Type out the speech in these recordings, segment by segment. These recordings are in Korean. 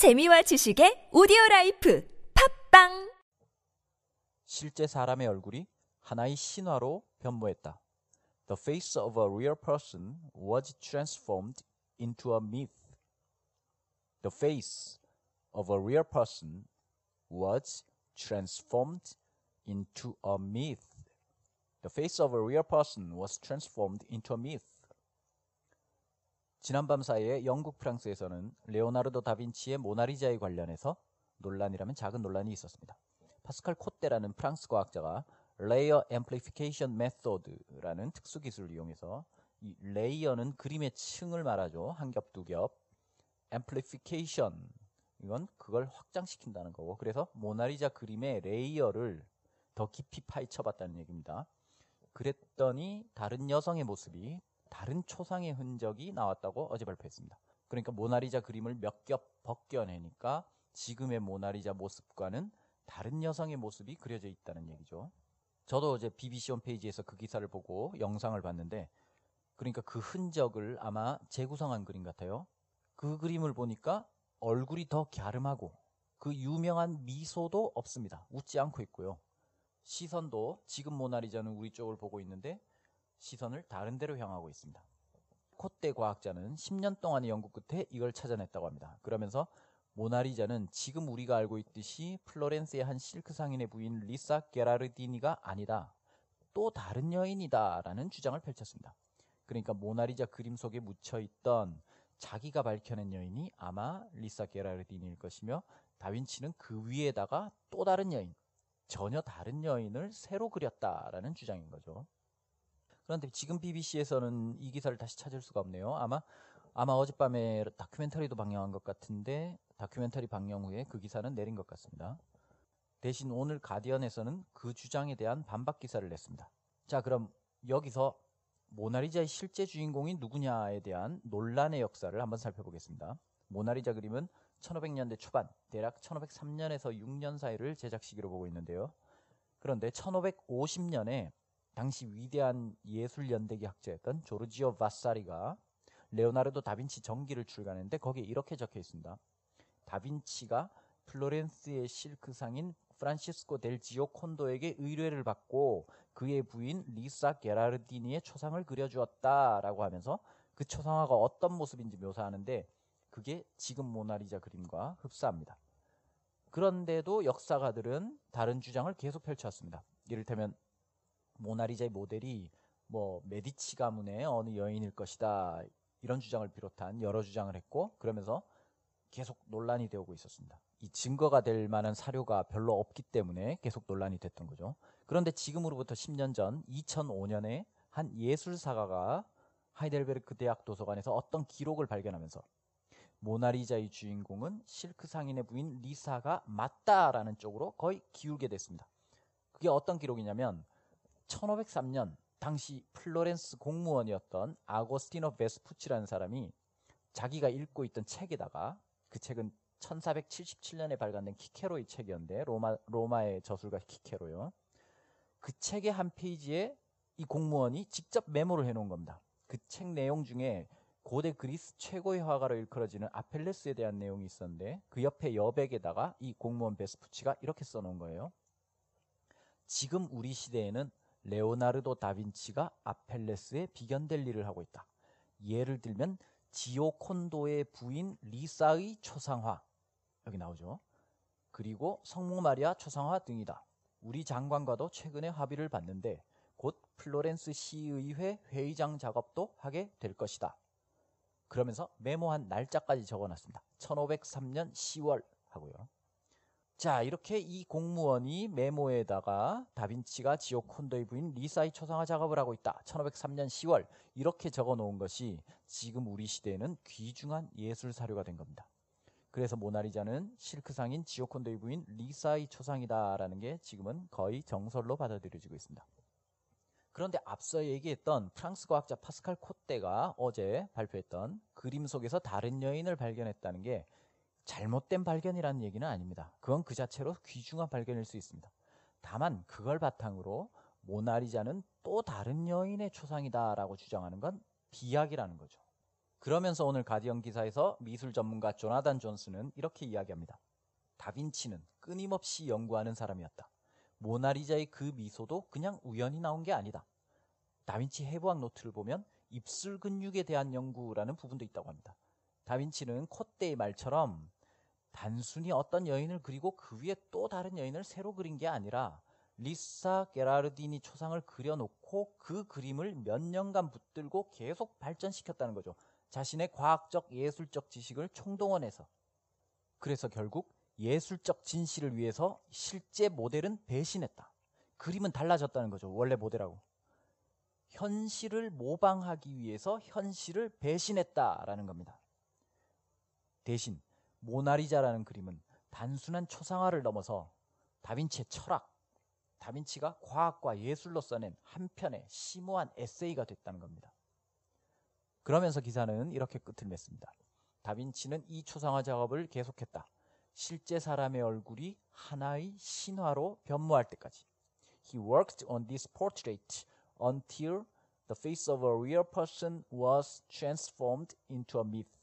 재미와 지식의 오디오 라이프 팝빵 실제 사람의 얼굴이 하나의 신화로 변모했다. The face of a real person was transformed into a myth. The face of a real person was transformed into a myth. The face of a real person was transformed into a myth. 지난밤 사이에 영국 프랑스에서는 레오나르도 다빈치의 모나리자에 관련해서 논란이라면 작은 논란이 있었습니다. 파스칼 코테라는 프랑스 과학자가 layer amplification method라는 특수 기술을 이용해서 이 layer는 그림의 층을 말하죠. 한 겹, 두 겹. amplification 이건 그걸 확장시킨다는 거고 그래서 모나리자 그림의 layer를 더 깊이 파헤쳐 봤다는 얘기입니다. 그랬더니 다른 여성의 모습이 다른 초상의 흔적이 나왔다고 어제 발표했습니다. 그러니까 모나리자 그림을 몇 겹 벗겨내니까 지금의 모나리자 모습과는 다른 여성의 모습이 그려져 있다는 얘기죠. 저도 어제 BBC 홈페이지에서 그 기사를 보고 영상을 봤는데 그러니까 그 흔적을 아마 재구성한 그림 같아요. 그 그림을 보니까 얼굴이 더 갸름하고 그 유명한 미소도 없습니다. 웃지 않고 있고요. 시선도 지금 모나리자는 우리 쪽을 보고 있는데 시선을 다른 데로 향하고 있습니다. 콧대 과학자는 10년 동안의 연구 끝에 이걸 찾아냈다고 합니다. 그러면서 모나리자는 지금 우리가 알고 있듯이 플로렌스의 한 실크 상인의 부인 리사 게라르디니가 아니다. 또 다른 여인이다. 라는 주장을 펼쳤습니다. 그러니까 모나리자 그림 속에 묻혀있던 자기가 밝혀낸 여인이 아마 리사 게라르디니일 것이며 다윈치는 그 위에다가 또 다른 여인, 전혀 다른 여인을 새로 그렸다라는 주장인 거죠. 그런데 지금 BBC에서는 이 기사를 다시 찾을 수가 없네요. 아마 아마 어젯밤에 다큐멘터리도 방영한 것 같은데 다큐멘터리 방영 후에 그 기사는 내린 것 같습니다. 대신 오늘 가디언에서는 그 주장에 대한 반박 기사를 냈습니다. 자, 그럼 여기서 모나리자의 실제 주인공이 누구냐에 대한 논란의 역사를 한번 살펴보겠습니다. 모나리자 그림은 1500년대 초반, 대략 1503년에서 6년 사이를 제작 시기로 보고 있는데요. 그런데 1550년에 당시 위대한 예술 연대기 학자였던 조르지오 바사리가 레오나르도 다빈치 전기를 출간했는데 거기에 이렇게 적혀 있습니다. 다빈치가 플로렌스의 실크상인 프란시스코 델 지오콘도에게 의뢰를 받고 그의 부인 리사 게라르디니의 초상을 그려주었다라고 하면서 그 초상화가 어떤 모습인지 묘사하는데 그게 지금 모나리자 그림과 흡사합니다. 그런데도 역사가들은 다른 주장을 계속 펼쳐왔습니다. 이를테면 모나리자의 모델이 뭐 메디치 가문의 어느 여인일 것이다 이런 주장을 비롯한 여러 주장을 했고 그러면서 계속 논란이 되고 있었습니다. 이 증거가 될 만한 사료가 별로 없기 때문에 계속 논란이 됐던 거죠. 그런데 지금으로부터 10년 전 2005년에 한 예술사가가 하이델베르크 대학 도서관에서 어떤 기록을 발견하면서 모나리자의 주인공은 실크 상인의 부인 리사가 맞다라는 쪽으로 거의 기울게 됐습니다. 그게 어떤 기록이냐면 1503년 당시 플로렌스 공무원이었던 아고스티노 베스푸치라는 사람이 자기가 읽고 있던 책에다가 그 책은 1477년에 발간된 키케로의 책이었는데 로마 로마의 저술가 키케로요. 그 책의 한 페이지에 이 공무원이 직접 메모를 해놓은 겁니다. 그 책 내용 중에 고대 그리스 최고의 화가로 일컬어지는 아펠레스에 대한 내용이 있었는데 그 옆에 여백에다가 이 공무원 베스푸치가 이렇게 써놓은 거예요. 지금 우리 시대에는 레오나르도 다빈치가 아펠레스의 비견될 일을 하고 있다. 예를 들면 지오콘도의 부인 리사의 초상화 여기 나오죠. 그리고 성모 마리아 초상화 등이다. 우리 장관과도 최근에 합의를 봤는데 곧 플로렌스 시의회 회의장 작업도 하게 될 것이다. 그러면서 메모한 날짜까지 적어놨습니다. 1503년 10월 하고요. 자, 이렇게 이 공무원이 메모에다가 다빈치가 지오콘도의 부인 리사의 초상화 작업을 하고 있다. 1503년 10월 이렇게 적어 놓은 것이 지금 우리 시대에는 귀중한 예술 사료가 된 겁니다. 그래서 모나리자는 실크상인 지오콘도의 부인 리사의 초상이다라는 게 지금은 거의 정설로 받아들여지고 있습니다. 그런데 앞서 얘기했던 프랑스 과학자 파스칼 콧대가 어제 발표했던 그림 속에서 다른 여인을 발견했다는 게 잘못된 발견이라는 얘기는 아닙니다. 그건 그 자체로 귀중한 발견일 수 있습니다. 다만 그걸 바탕으로 모나리자는 또 다른 여인의 초상이다라고 주장하는 건 비약이라는 거죠. 그러면서 오늘 가디언 기사에서 미술 전문가 조나단 존스는 이렇게 이야기합니다. 다빈치는 끊임없이 연구하는 사람이었다. 모나리자의 그 미소도 그냥 우연히 나온 게 아니다. 다빈치 해부학 노트를 보면 입술 근육에 대한 연구라는 부분도 있다고 합니다. 다빈치는 콧대의 말처럼 단순히 어떤 여인을 그리고 그 위에 또 다른 여인을 새로 그린 게 아니라 리사 게라르디니 초상을 그려놓고 그 그림을 몇 년간 붙들고 계속 발전시켰다는 거죠. 자신의 과학적 예술적 지식을 총동원해서 그래서 결국 예술적 진실을 위해서 실제 모델은 배신했다. 그림은 달라졌다는 거죠. 원래 모델하고. 현실을 모방하기 위해서 현실을 배신했다라는 겁니다. 대신 모나리자라는 그림은 단순한 초상화를 넘어서 다빈치의 철학, 다빈치가 과학과 예술로 써낸 한 편의 심오한 에세이가 됐다는 겁니다. 그러면서 기사는 이렇게 끝을 맺습니다. 다빈치는 이 초상화 작업을 계속했다. 실제 사람의 얼굴이 하나의 신화로 변모할 때까지. He worked on this portrait until the face of a real person was transformed into a myth.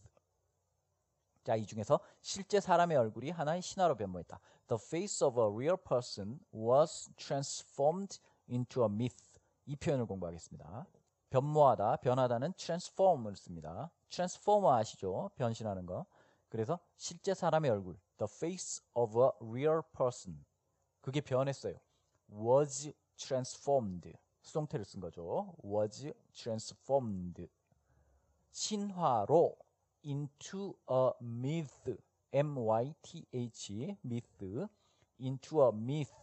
자, 이 중에서 실제 사람의 얼굴이 하나의 신화로 변모했다. The face of a real person was transformed into a myth. 이 표현을 공부하겠습니다. 변모하다, 변하다는 transform을 씁니다. transformer 아시죠? 변신하는 거. 그래서 실제 사람의 얼굴, the face of a real person. 그게 변했어요. was transformed. 수동태를 쓴 거죠. was transformed. 신화로 into a myth. M-Y-T-H, myth. into a myth.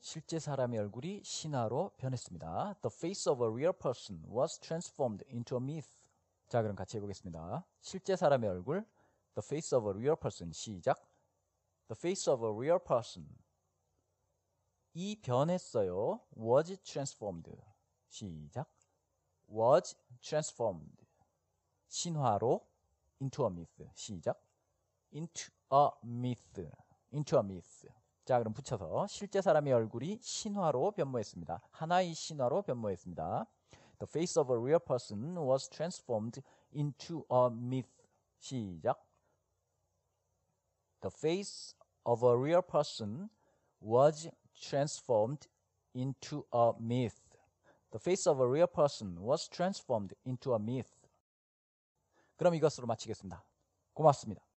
실제 사람의 얼굴이 신화로 변했습니다. The face of a real person was transformed into a myth. 자, 그럼 같이 해보겠습니다. 실제 사람의 얼굴, the face of a real person. 시작. The face of a real person. 이 변했어요. was transformed. 시작. was transformed. 신화로 into a myth. 시작. into a myth. into a myth. 자, 그럼 붙여서 실제 사람의 얼굴이 신화로 변모했습니다. 하나의 신화로 변모했습니다. The face of a real person was transformed into a myth. 시작. The face of a real person was transformed into a myth. The face of a real person was transformed into a myth. 그럼 이것으로 마치겠습니다. 고맙습니다.